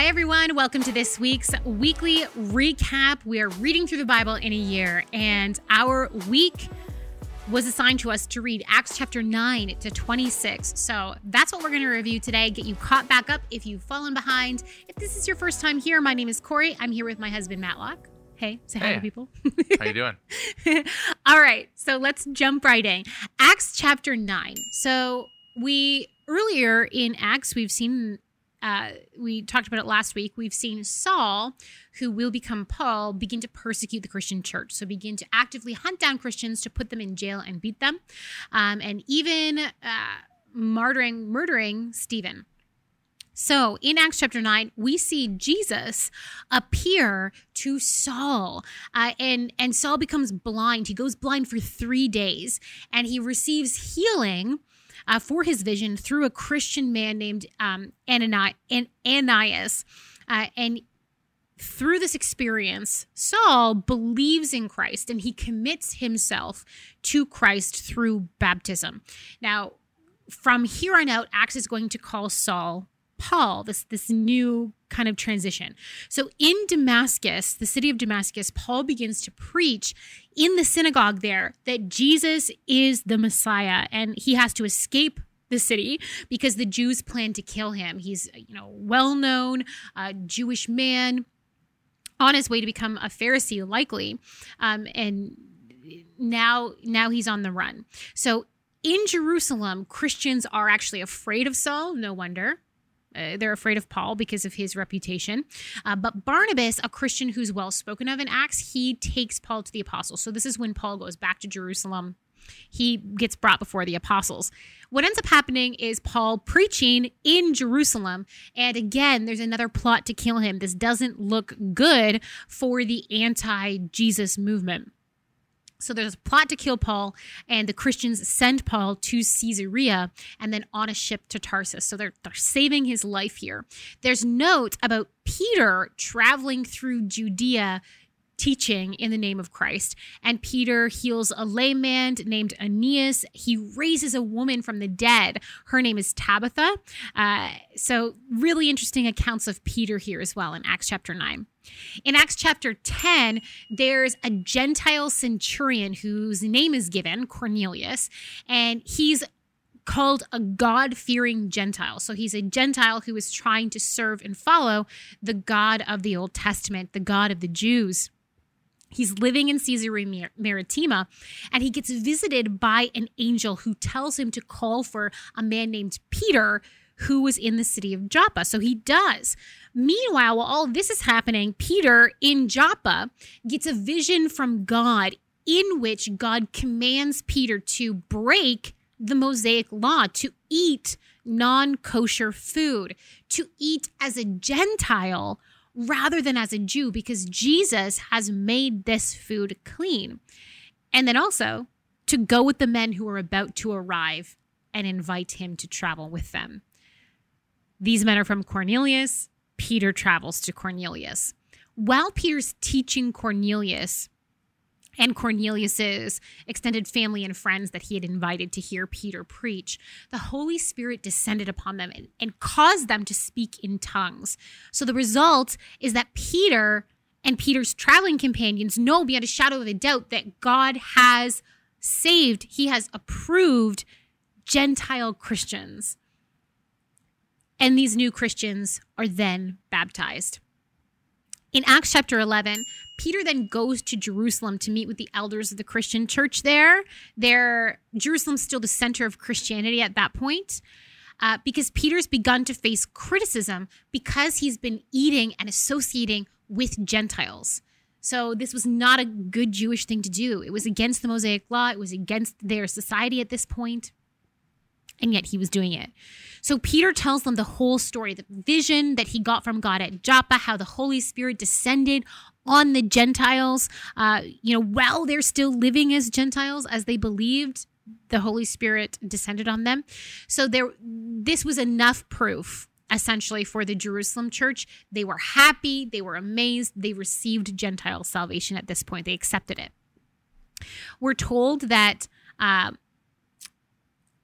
Hi, everyone. Welcome to this week's weekly recap. We are reading through the Bible in a year, and our week was assigned to us to read Acts chapter 9 to 26. So that's what we're going to review today. Get you caught back up if you've fallen behind. If this is your first time here, my name is Corey. I'm here with my husband, Matlock. Hey, say hi to people. How you doing? All right, so let's jump right in. Acts chapter 9. So we earlier in Acts we've seen uh, we talked about it last week. We've seen Saul, who will become Paul, begin to persecute the Christian church. So begin to actively hunt down Christians to put them in jail and beat them, um, and even uh, martyring, murdering Stephen. So in Acts chapter 9, we see Jesus appear to Saul. Uh, and, and Saul becomes blind. He goes blind for three days and he receives healing uh, for his vision through a Christian man named um, Anani- An- Ananias. Uh, and through this experience, Saul believes in Christ and he commits himself to Christ through baptism. Now, from here on out, Acts is going to call Saul Paul, this, this new kind of transition. So in Damascus, the city of Damascus, Paul begins to preach in the synagogue there that Jesus is the Messiah and he has to escape the city because the Jews plan to kill him. He's, you know, well-known uh, Jewish man on his way to become a Pharisee, likely, um, and now now he's on the run. So in Jerusalem, Christians are actually afraid of Saul. No wonder. Uh, they're afraid of Paul because of his reputation. Uh, but Barnabas, a Christian who's well spoken of in Acts, he takes Paul to the apostles. So this is when Paul goes back to Jerusalem. He gets brought before the apostles. What ends up happening is Paul preaching in Jerusalem. And again, there's another plot to kill him. This doesn't look good for the anti Jesus movement. So there's a plot to kill Paul, and the Christians send Paul to Caesarea and then on a ship to Tarsus. So they're, they're saving his life here. There's note about Peter traveling through Judea teaching in the name of Christ. And Peter heals a layman named Aeneas. He raises a woman from the dead. Her name is Tabitha. Uh, so, really interesting accounts of Peter here as well in Acts chapter 9. In Acts chapter 10, there's a Gentile centurion whose name is given, Cornelius, and he's called a God fearing Gentile. So he's a Gentile who is trying to serve and follow the God of the Old Testament, the God of the Jews. He's living in Caesarea Maritima and he gets visited by an angel who tells him to call for a man named Peter who was in the city of Joppa. So he does. Meanwhile, while all this is happening, Peter in Joppa gets a vision from God in which God commands Peter to break the Mosaic law, to eat non kosher food, to eat as a Gentile rather than as a Jew, because Jesus has made this food clean. And then also to go with the men who are about to arrive and invite him to travel with them. These men are from Cornelius. Peter travels to Cornelius. While Peter's teaching Cornelius and Cornelius's extended family and friends that he had invited to hear Peter preach, the Holy Spirit descended upon them and, and caused them to speak in tongues. So the result is that Peter and Peter's traveling companions know beyond a shadow of a doubt that God has saved, he has approved Gentile Christians. And these new Christians are then baptized. In Acts chapter 11, Peter then goes to Jerusalem to meet with the elders of the Christian church there. There, Jerusalem's still the center of Christianity at that point. Uh, because Peter's begun to face criticism because he's been eating and associating with Gentiles. So this was not a good Jewish thing to do. It was against the Mosaic law, it was against their society at this point and yet he was doing it. So Peter tells them the whole story, the vision that he got from God at Joppa, how the Holy Spirit descended on the Gentiles, uh, you know, while they're still living as Gentiles, as they believed the Holy Spirit descended on them. So there, this was enough proof. Essentially, for the Jerusalem church, they were happy, they were amazed, they received Gentile salvation at this point, they accepted it. We're told that uh,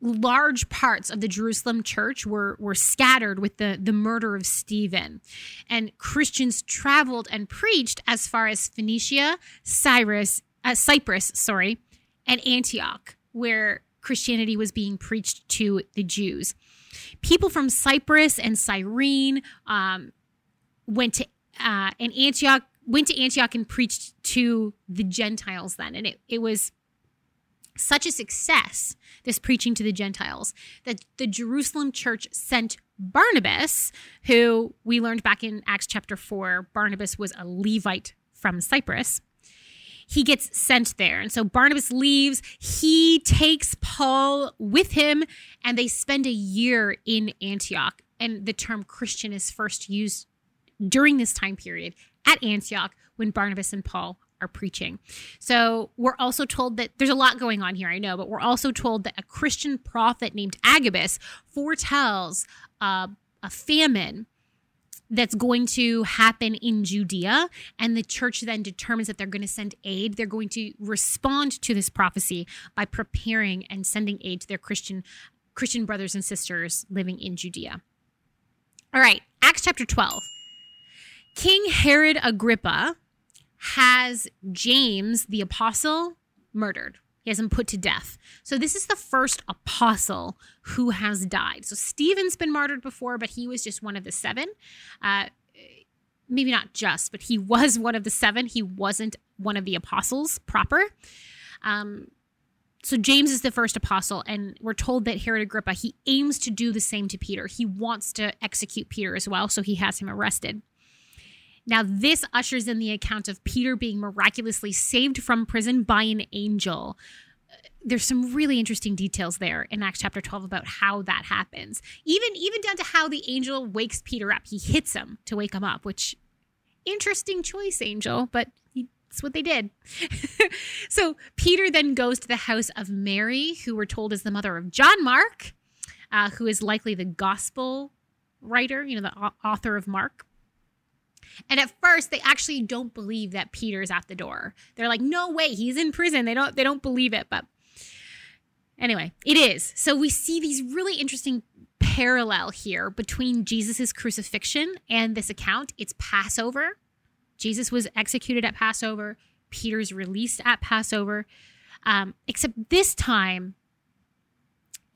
large parts of the Jerusalem church were were scattered with the the murder of Stephen, and Christians traveled and preached as far as Phoenicia, Cyrus, uh, Cyprus, sorry, and Antioch, where Christianity was being preached to the Jews. People from Cyprus and Cyrene um, went to uh, and Antioch went to Antioch and preached to the Gentiles then, and it it was such a success, this preaching to the Gentiles, that the Jerusalem church sent Barnabas, who we learned back in Acts chapter 4, Barnabas was a Levite from Cyprus. He gets sent there. And so Barnabas leaves. He takes Paul with him, and they spend a year in Antioch. And the term Christian is first used during this time period at Antioch when Barnabas and Paul are preaching. So we're also told that there's a lot going on here, I know, but we're also told that a Christian prophet named Agabus foretells uh, a famine that's going to happen in Judea. And the church then determines that they're going to send aid. They're going to respond to this prophecy by preparing and sending aid to their Christian Christian brothers and sisters living in Judea. All right, Acts chapter 12. King Herod Agrippa has James the apostle murdered. He has him put to death. So this is the first apostle who has died. So Stephen's been martyred before, but he was just one of the seven. Uh, maybe not just, but he was one of the seven. He wasn't one of the apostles proper. Um, so James is the first apostle, and we're told that Herod Agrippa he aims to do the same to Peter. He wants to execute Peter as well, so he has him arrested. Now, this ushers in the account of Peter being miraculously saved from prison by an angel. There's some really interesting details there in Acts chapter 12 about how that happens. Even even down to how the angel wakes Peter up. He hits him to wake him up, which interesting choice, angel, but that's what they did. so Peter then goes to the house of Mary, who we're told is the mother of John Mark, uh, who is likely the gospel writer, you know, the author of Mark. And at first, they actually don't believe that Peter's at the door. They're like, "No way, he's in prison." They don't they don't believe it, but anyway, it is. So we see these really interesting parallel here between Jesus's crucifixion and this account. It's Passover. Jesus was executed at Passover. Peter's released at Passover. Um, except this time,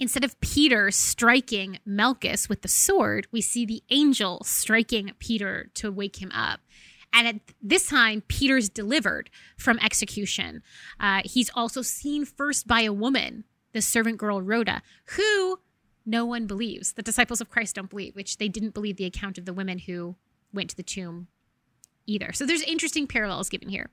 Instead of Peter striking Malchus with the sword, we see the angel striking Peter to wake him up. And at this time, Peter's delivered from execution. Uh, he's also seen first by a woman, the servant girl Rhoda, who no one believes. The disciples of Christ don't believe, which they didn't believe the account of the women who went to the tomb either. So there's interesting parallels given here.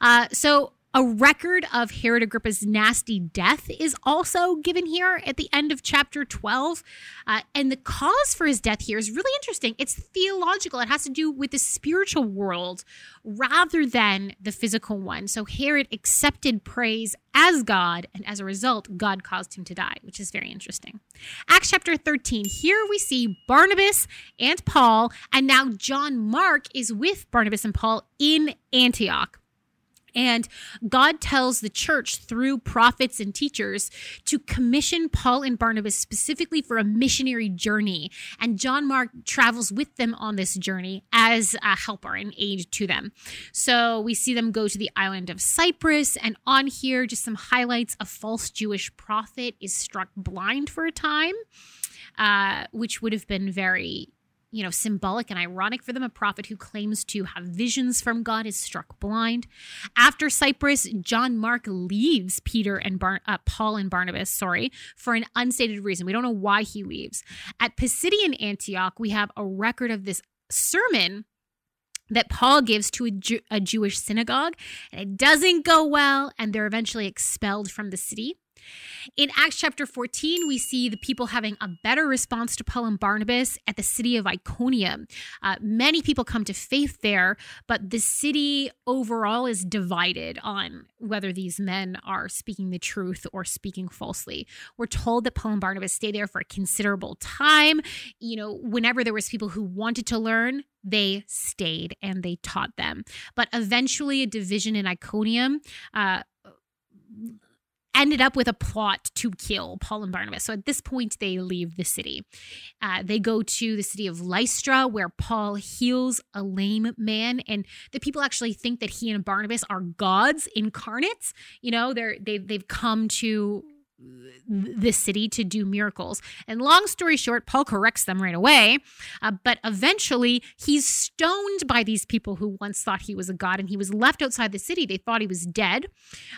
Uh, so a record of Herod Agrippa's nasty death is also given here at the end of chapter 12. Uh, and the cause for his death here is really interesting. It's theological, it has to do with the spiritual world rather than the physical one. So Herod accepted praise as God, and as a result, God caused him to die, which is very interesting. Acts chapter 13, here we see Barnabas and Paul, and now John Mark is with Barnabas and Paul in Antioch. And God tells the church through prophets and teachers to commission Paul and Barnabas specifically for a missionary journey. And John Mark travels with them on this journey as a helper and aid to them. So we see them go to the island of Cyprus. And on here, just some highlights a false Jewish prophet is struck blind for a time, uh, which would have been very you know, symbolic and ironic for them. A prophet who claims to have visions from God is struck blind. After Cyprus, John Mark leaves Peter and Bar- uh, Paul and Barnabas, sorry, for an unstated reason. We don't know why he leaves. At Pisidian Antioch, we have a record of this sermon that Paul gives to a, a Jewish synagogue, and it doesn't go well, and they're eventually expelled from the city. In Acts chapter 14, we see the people having a better response to Paul and Barnabas at the city of Iconium. Uh, many people come to faith there, but the city overall is divided on whether these men are speaking the truth or speaking falsely. We're told that Paul and Barnabas stay there for a considerable time. You know, whenever there was people who wanted to learn, they stayed and they taught them. But eventually, a division in Iconium uh, ended up with a plot to kill Paul and Barnabas. So at this point, they leave the city. Uh, they go to the city of Lystra, where Paul heals a lame man, and the people actually think that he and Barnabas are gods incarnates. You know, they're they've they've come to this city to do miracles. And long story short, Paul corrects them right away. Uh, but eventually, he's stoned by these people who once thought he was a god and he was left outside the city. They thought he was dead.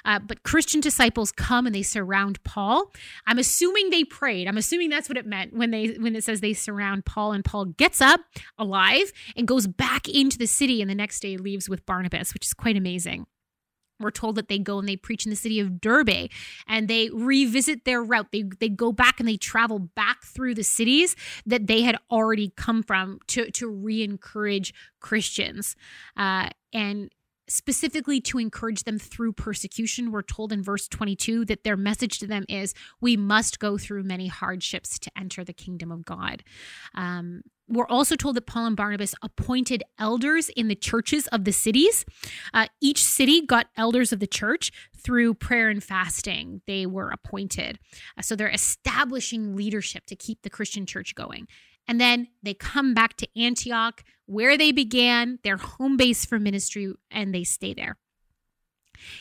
Uh, but Christian disciples come and they surround Paul. I'm assuming they prayed. I'm assuming that's what it meant when they when it says they surround Paul and Paul gets up alive and goes back into the city and the next day leaves with Barnabas, which is quite amazing. We're told that they go and they preach in the city of Derbe and they revisit their route. They, they go back and they travel back through the cities that they had already come from to, to re encourage Christians. Uh, and specifically to encourage them through persecution. We're told in verse 22 that their message to them is we must go through many hardships to enter the kingdom of God. Um, we're also told that Paul and Barnabas appointed elders in the churches of the cities. Uh, each city got elders of the church through prayer and fasting. They were appointed. Uh, so they're establishing leadership to keep the Christian church going. And then they come back to Antioch, where they began, their home base for ministry, and they stay there.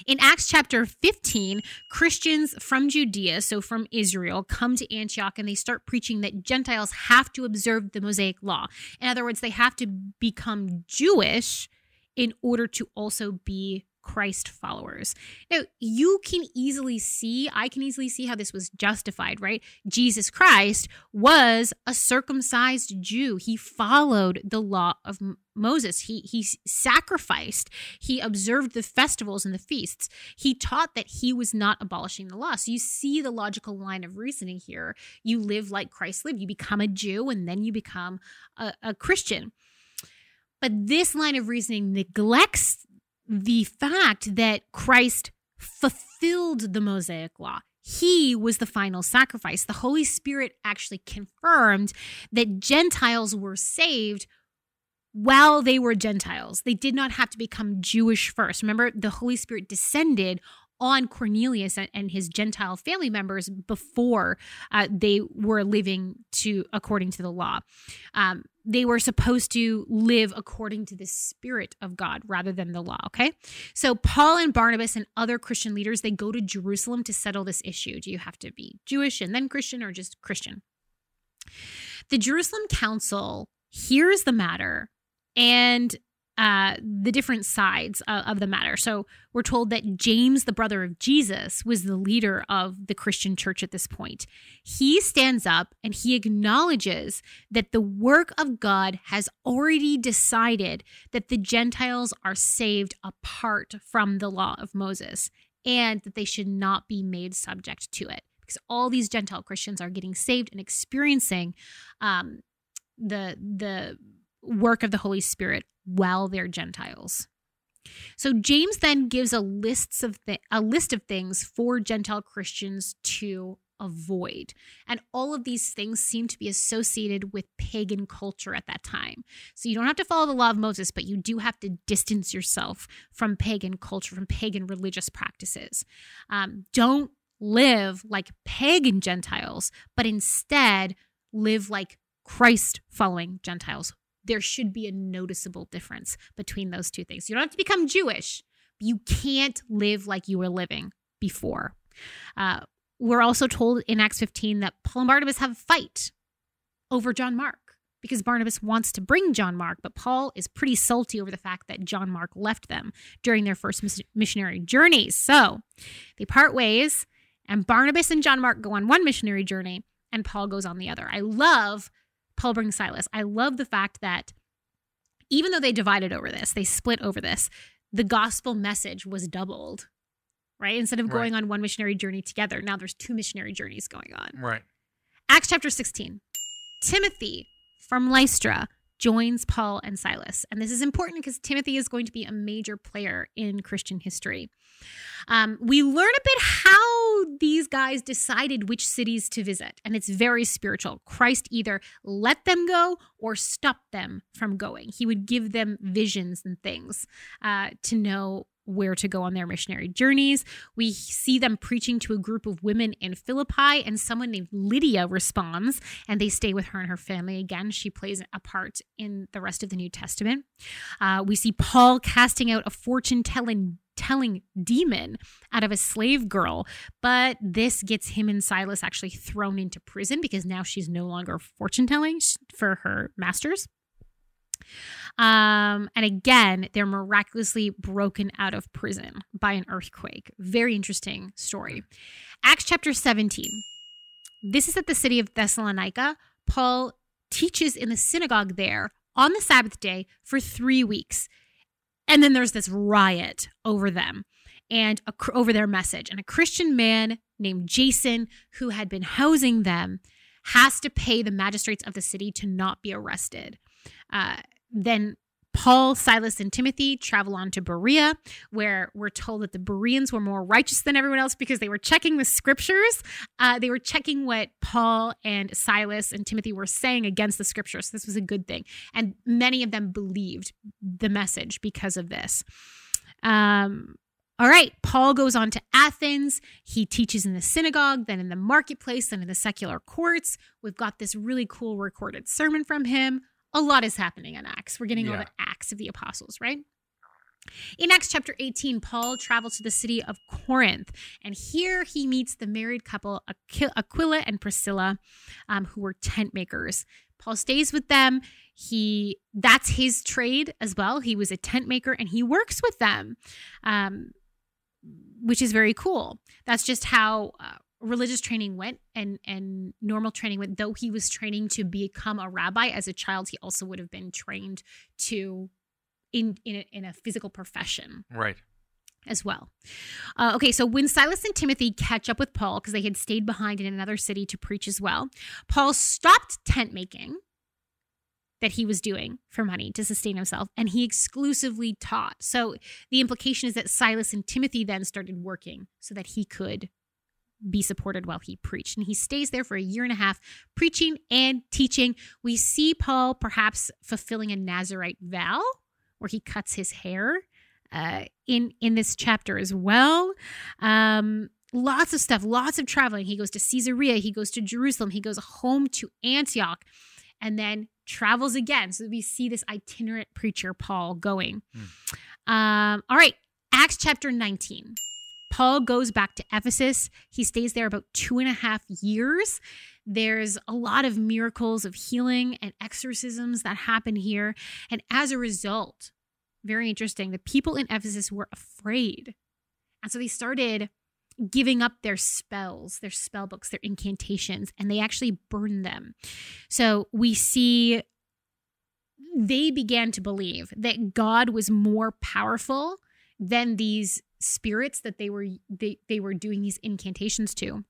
In Acts chapter 15, Christians from Judea, so from Israel, come to Antioch and they start preaching that Gentiles have to observe the Mosaic law. In other words, they have to become Jewish in order to also be Christ followers. Now, you can easily see, I can easily see how this was justified, right? Jesus Christ was a circumcised Jew. He followed the law of Moses. He he sacrificed. He observed the festivals and the feasts. He taught that he was not abolishing the law. So you see the logical line of reasoning here. You live like Christ lived. You become a Jew and then you become a, a Christian. But this line of reasoning neglects the fact that Christ fulfilled the Mosaic law. He was the final sacrifice. The Holy Spirit actually confirmed that Gentiles were saved while they were Gentiles. They did not have to become Jewish first. Remember, the Holy Spirit descended on Cornelius and his Gentile family members before uh, they were living to according to the law. Um, they were supposed to live according to the spirit of God rather than the law. Okay, so Paul and Barnabas and other Christian leaders they go to Jerusalem to settle this issue. Do you have to be Jewish and then Christian, or just Christian? The Jerusalem Council hears the matter and uh, the different sides of, of the matter. So we're told that James, the brother of Jesus, was the leader of the Christian church at this point. He stands up and he acknowledges that the work of God has already decided that the Gentiles are saved apart from the law of Moses and that they should not be made subject to it. Because all these Gentile Christians are getting saved and experiencing um, the the work of the Holy Spirit while they're Gentiles. So James then gives a lists of th- a list of things for Gentile Christians to avoid. And all of these things seem to be associated with pagan culture at that time. So you don't have to follow the law of Moses, but you do have to distance yourself from pagan culture, from pagan religious practices. Um, don't live like pagan Gentiles, but instead live like Christ following Gentiles there should be a noticeable difference between those two things. You don't have to become Jewish, but you can't live like you were living before. Uh, we're also told in Acts 15 that Paul and Barnabas have a fight over John Mark because Barnabas wants to bring John Mark, but Paul is pretty salty over the fact that John Mark left them during their first missionary journeys. So they part ways, and Barnabas and John Mark go on one missionary journey, and Paul goes on the other. I love Paul brings Silas. I love the fact that even though they divided over this, they split over this, the gospel message was doubled, right? Instead of going right. on one missionary journey together, now there's two missionary journeys going on. Right. Acts chapter 16. Timothy from Lystra joins Paul and Silas. And this is important because Timothy is going to be a major player in Christian history. Um, we learn a bit how these guys decided which cities to visit, and it's very spiritual. Christ either let them go or stopped them from going. He would give them visions and things uh, to know where to go on their missionary journeys. We see them preaching to a group of women in Philippi, and someone named Lydia responds, and they stay with her and her family. Again, she plays a part in the rest of the New Testament. Uh, we see Paul casting out a fortune telling telling demon out of a slave girl but this gets him and silas actually thrown into prison because now she's no longer fortune telling for her masters um, and again, they're miraculously broken out of prison by an earthquake. Very interesting story. Acts chapter 17. This is at the city of Thessalonica. Paul teaches in the synagogue there on the Sabbath day for three weeks. And then there's this riot over them and a, over their message. And a Christian man named Jason, who had been housing them, has to pay the magistrates of the city to not be arrested. Uh, then Paul, Silas, and Timothy travel on to Berea, where we're told that the Bereans were more righteous than everyone else because they were checking the scriptures. Uh, they were checking what Paul and Silas and Timothy were saying against the scriptures. So this was a good thing. And many of them believed the message because of this. Um, all right, Paul goes on to Athens. He teaches in the synagogue, then in the marketplace, then in the secular courts. We've got this really cool recorded sermon from him a lot is happening in Acts. We're getting yeah. all the Acts of the Apostles, right? In Acts chapter 18, Paul travels to the city of Corinth, and here he meets the married couple Aquila and Priscilla, um, who were tent makers. Paul stays with them. He that's his trade as well. He was a tent maker, and he works with them, um, which is very cool. That's just how uh, religious training went and and normal training went though he was training to become a rabbi as a child he also would have been trained to in in a, in a physical profession right. as well. Uh, okay so when silas and timothy catch up with paul because they had stayed behind in another city to preach as well paul stopped tent making that he was doing for money to sustain himself and he exclusively taught. So the implication is that silas and timothy then started working so that he could be supported while he preached. And he stays there for a year and a half, preaching and teaching. We see Paul perhaps fulfilling a Nazarite vow where he cuts his hair uh, in in this chapter as well. Um, lots of stuff, lots of traveling. He goes to Caesarea, he goes to Jerusalem, he goes home to Antioch, and then travels again. So we see this itinerant preacher Paul going. Mm. Um, all right, Acts chapter 19. Paul goes back to Ephesus. He stays there about two and a half years. There's a lot of miracles of healing and exorcisms that happen here. And as a result, very interesting, the people in Ephesus were afraid. And so they started giving up their spells, their spell books, their incantations, and they actually burned them. So we see they began to believe that God was more powerful than these spirits that they were they, they were doing these incantations to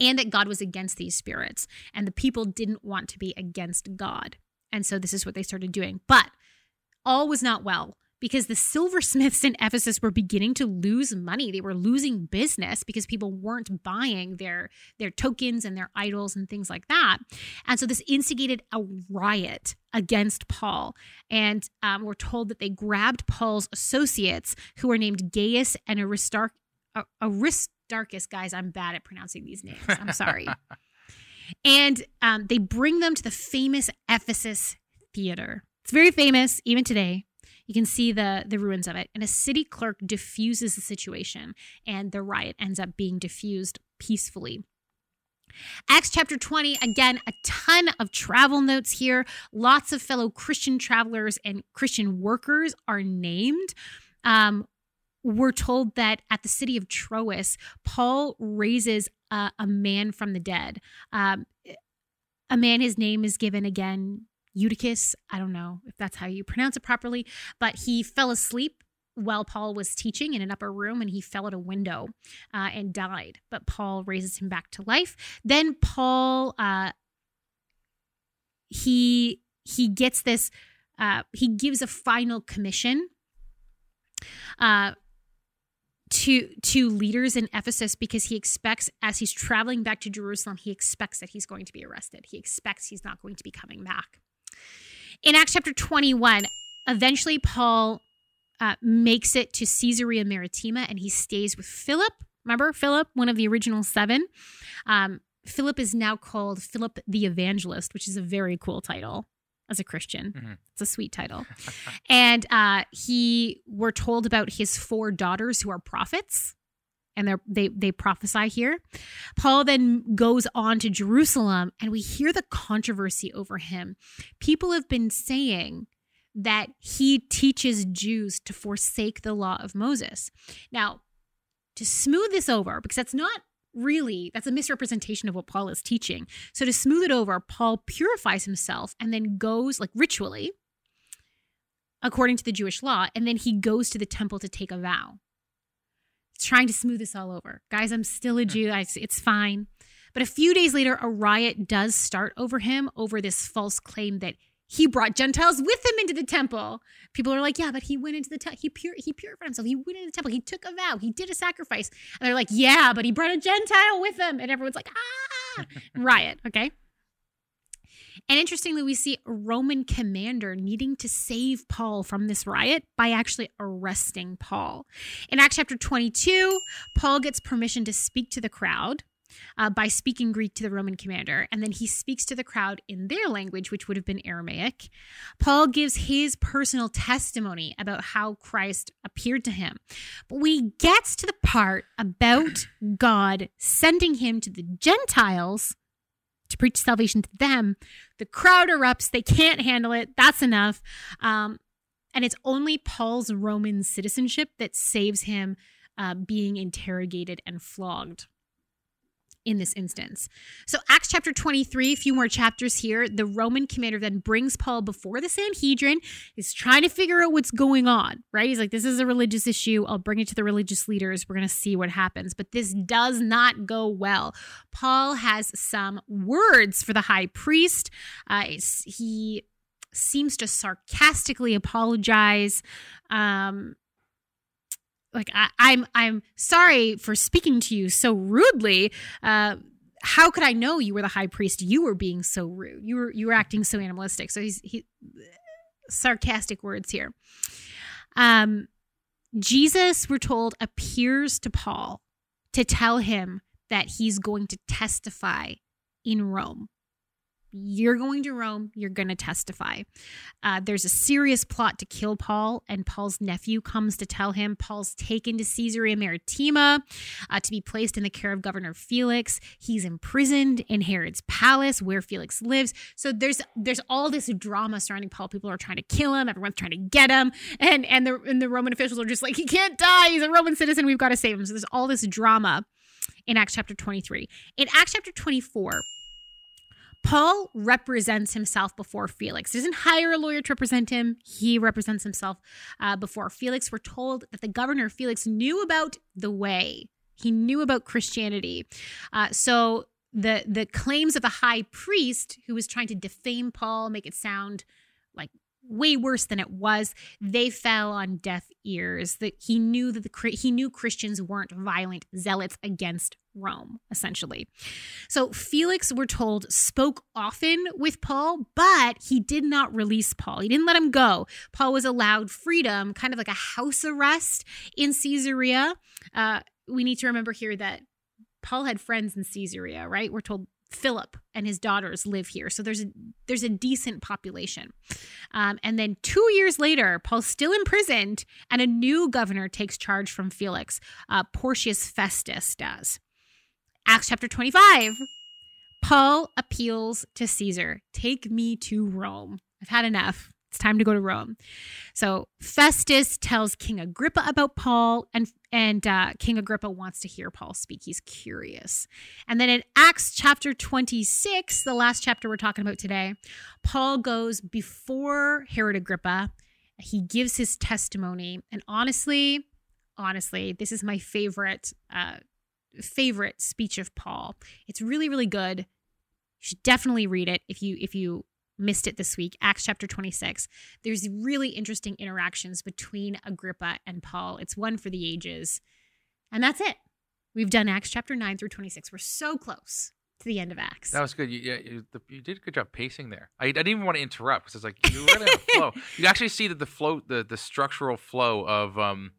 and that God was against these spirits and the people didn't want to be against God. And so this is what they started doing. But all was not well because the silversmiths in Ephesus were beginning to lose money. They were losing business because people weren't buying their their tokens and their idols and things like that. And so this instigated a riot against Paul. And um, we're told that they grabbed Paul's associates, who are named Gaius and Aristarch- Aristarchus. Guys, I'm bad at pronouncing these names. I'm sorry. and um, they bring them to the famous Ephesus theater. It's very famous even today. You can see the the ruins of it. And a city clerk diffuses the situation, and the riot ends up being diffused peacefully. Acts chapter 20, again, a ton of travel notes here. Lots of fellow Christian travelers and Christian workers are named. Um, we're told that at the city of Troas, Paul raises a, a man from the dead. Um, a man, his name is given again Eutychus. I don't know if that's how you pronounce it properly, but he fell asleep while Paul was teaching in an upper room and he fell out a window uh, and died. But Paul raises him back to life. Then Paul, uh, he he gets this. Uh, he gives a final commission uh, to to leaders in Ephesus because he expects as he's traveling back to Jerusalem, he expects that he's going to be arrested. He expects he's not going to be coming back. In Acts chapter 21, eventually Paul uh, makes it to Caesarea Maritima and he stays with Philip. Remember Philip, one of the original seven? Um, Philip is now called Philip the Evangelist, which is a very cool title as a Christian. Mm-hmm. It's a sweet title. and uh, he, we're told about his four daughters who are prophets and they they prophesy here. Paul then goes on to Jerusalem, and we hear the controversy over him. People have been saying that he teaches Jews to forsake the law of Moses. Now, to smooth this over, because that's not really that's a misrepresentation of what Paul is teaching. So to smooth it over, Paul purifies himself and then goes like ritually according to the Jewish law, and then he goes to the temple to take a vow trying to smooth this all over. Guys, I'm still a hmm. Jew. I, it's fine. But a few days later, a riot does start over him over this false claim that he brought Gentiles with him into the temple. People are like, yeah, but he went into the temple. He, he purified himself. He went into the temple. He took a vow. He did a sacrifice. And they're like, yeah, but he brought a Gentile with him. And everyone's like, ah, riot. Okay. And interestingly, we see a Roman commander needing to save Paul from this riot by actually arresting Paul. In Acts chapter 22, Paul gets permission to speak to the crowd. Uh, by speaking Greek to the Roman commander, and then he speaks to the crowd in their language, which would have been Aramaic. Paul gives his personal testimony about how Christ appeared to him. But when he gets to the part about God sending him to the Gentiles, to preach salvation to them. The crowd erupts. They can't handle it. That's enough. Um, and it's only Paul's Roman citizenship that saves him uh, being interrogated and flogged in this instance. So, Acts chapter 23, a few more chapters here. The Roman commander then brings Paul before the Sanhedrin, is trying to figure out what's going on, right? He's like, This is a religious issue. I'll bring it to the religious leaders. We're going to see what happens. But this does not go well. Paul has some words for the high priest. Uh, he seems to sarcastically apologize. Um, like I, am I'm, I'm sorry for speaking to you so rudely. Uh, how could I know you were the high priest? You were being so rude. You were you were acting so animalistic. So he's he sarcastic words here. Um, Jesus, we're told, appears to Paul to tell him that he's going to testify in Rome you're going to Rome, you're going to testify. Uh, there's a serious plot to kill Paul, and Paul's nephew comes to tell him Paul's taken to Caesarea Maritima uh, to be placed in the care of Governor Felix. He's imprisoned in Herod's palace where Felix lives. So there's there's all this drama surrounding Paul. People are trying to kill him. Everyone's trying to get him, and and the and the Roman officials are just like he can't die. He's a Roman citizen. We've got to save him. So there's all this drama in Acts chapter 23. In Acts chapter 24. Paul represents himself before Felix. He doesn't hire a lawyer to represent him. He represents himself uh, before Felix. We're told that the governor Felix knew about the way. He knew about Christianity. Uh, so the the claims of the high priest who was trying to defame Paul, make it sound like way worse than it was. They fell on deaf ears. That he knew that the he knew Christians weren't violent zealots against Rome, essentially. So Felix, we're told, spoke often with Paul, but he did not release Paul. He didn't let him go. Paul was allowed freedom, kind of like a house arrest in Caesarea. Uh, we need to remember here that Paul had friends in Caesarea, right? We're told Philip and his daughters live here, so there's a there's a decent population. Um, and then two years later, Paul's still imprisoned, and a new governor takes charge from Felix. Uh, Porcius Festus does. Acts chapter 25. Paul appeals to Caesar. Take me to Rome. I've had enough. It's time to go to Rome. So Festus tells King Agrippa about Paul, and and uh, King Agrippa wants to hear Paul speak. He's curious. And then in Acts chapter 26, the last chapter we're talking about today, Paul goes before Herod Agrippa. He gives his testimony, and honestly, honestly, this is my favorite uh, favorite speech of Paul. It's really really good. You should definitely read it if you if you missed it this week, Acts chapter 26. There's really interesting interactions between Agrippa and Paul. It's one for the ages. And that's it. We've done Acts chapter 9 through 26. We're so close. to the end of Acts. That was good. You, yeah, you, the, you did a good job pacing there. I, I didn't even want to interrupt because it's like you really have a flow. You actually see that the flow, the the structural flow of um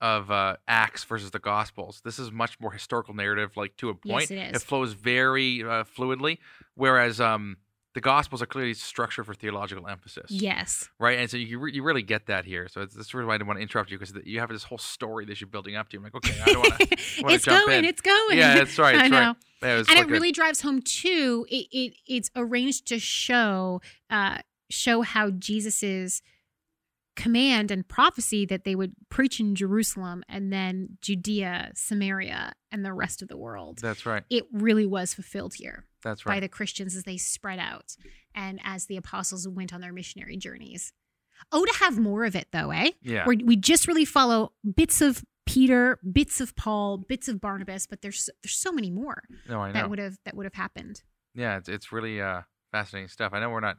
of uh Acts versus the Gospels. This is much more historical narrative, like to a point. Yes, it is. It flows very uh, fluidly, whereas um the Gospels are clearly structured for theological emphasis. yes. Right, and so you re- you really get that here. So that's really why I didn't want to interrupt you because you have this whole story that you're building up to. I'm like, okay, I don't want to. it's jump going. in. It's going. yeah, that's right. I That's know. right. Yeah, and so it good. really drives home too. It, it it's arranged to show uh show how Jesus's command and prophecy that they would preach in Jerusalem and then Judea, Samaria, and the rest of the world. That's right. It really was fulfilled here That's right. by the Christians as they spread out and as the apostles went on their missionary journeys. Oh, to have more of it though, eh? yeah. Where we just really follow bits of Peter, bits of Paul, bits of Barnabas, but there's there's so many more No, I know. that would have that would have happened. yeah, it's it's really uh fascinating stuff. I know we're not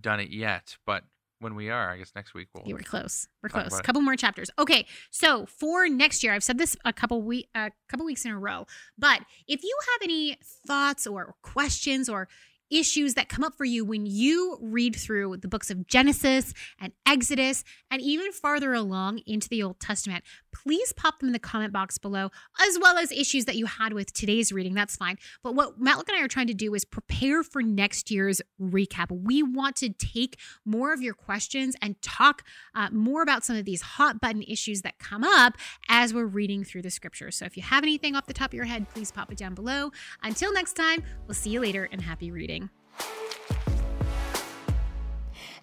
done it yet, but when we are, I guess next week we'll. Yeah, we're close. We're close. A couple more chapters. Okay, so for next year, I've said this a couple week, a couple weeks in a row. But if you have any thoughts or questions or issues that come up for you when you read through the books of Genesis and Exodus and even farther along into the Old Testament, please pop them in the comment box below, as well as issues that you had with today's reading. That's fine. But what Matlock and I are trying to do is prepare for next year's recap. We want to take more of your questions and talk uh, more about some of these hot button issues that come up as we're reading through the scriptures. So if you have anything off the top of your head, please pop it down below. Until next time, we'll see you later and happy reading.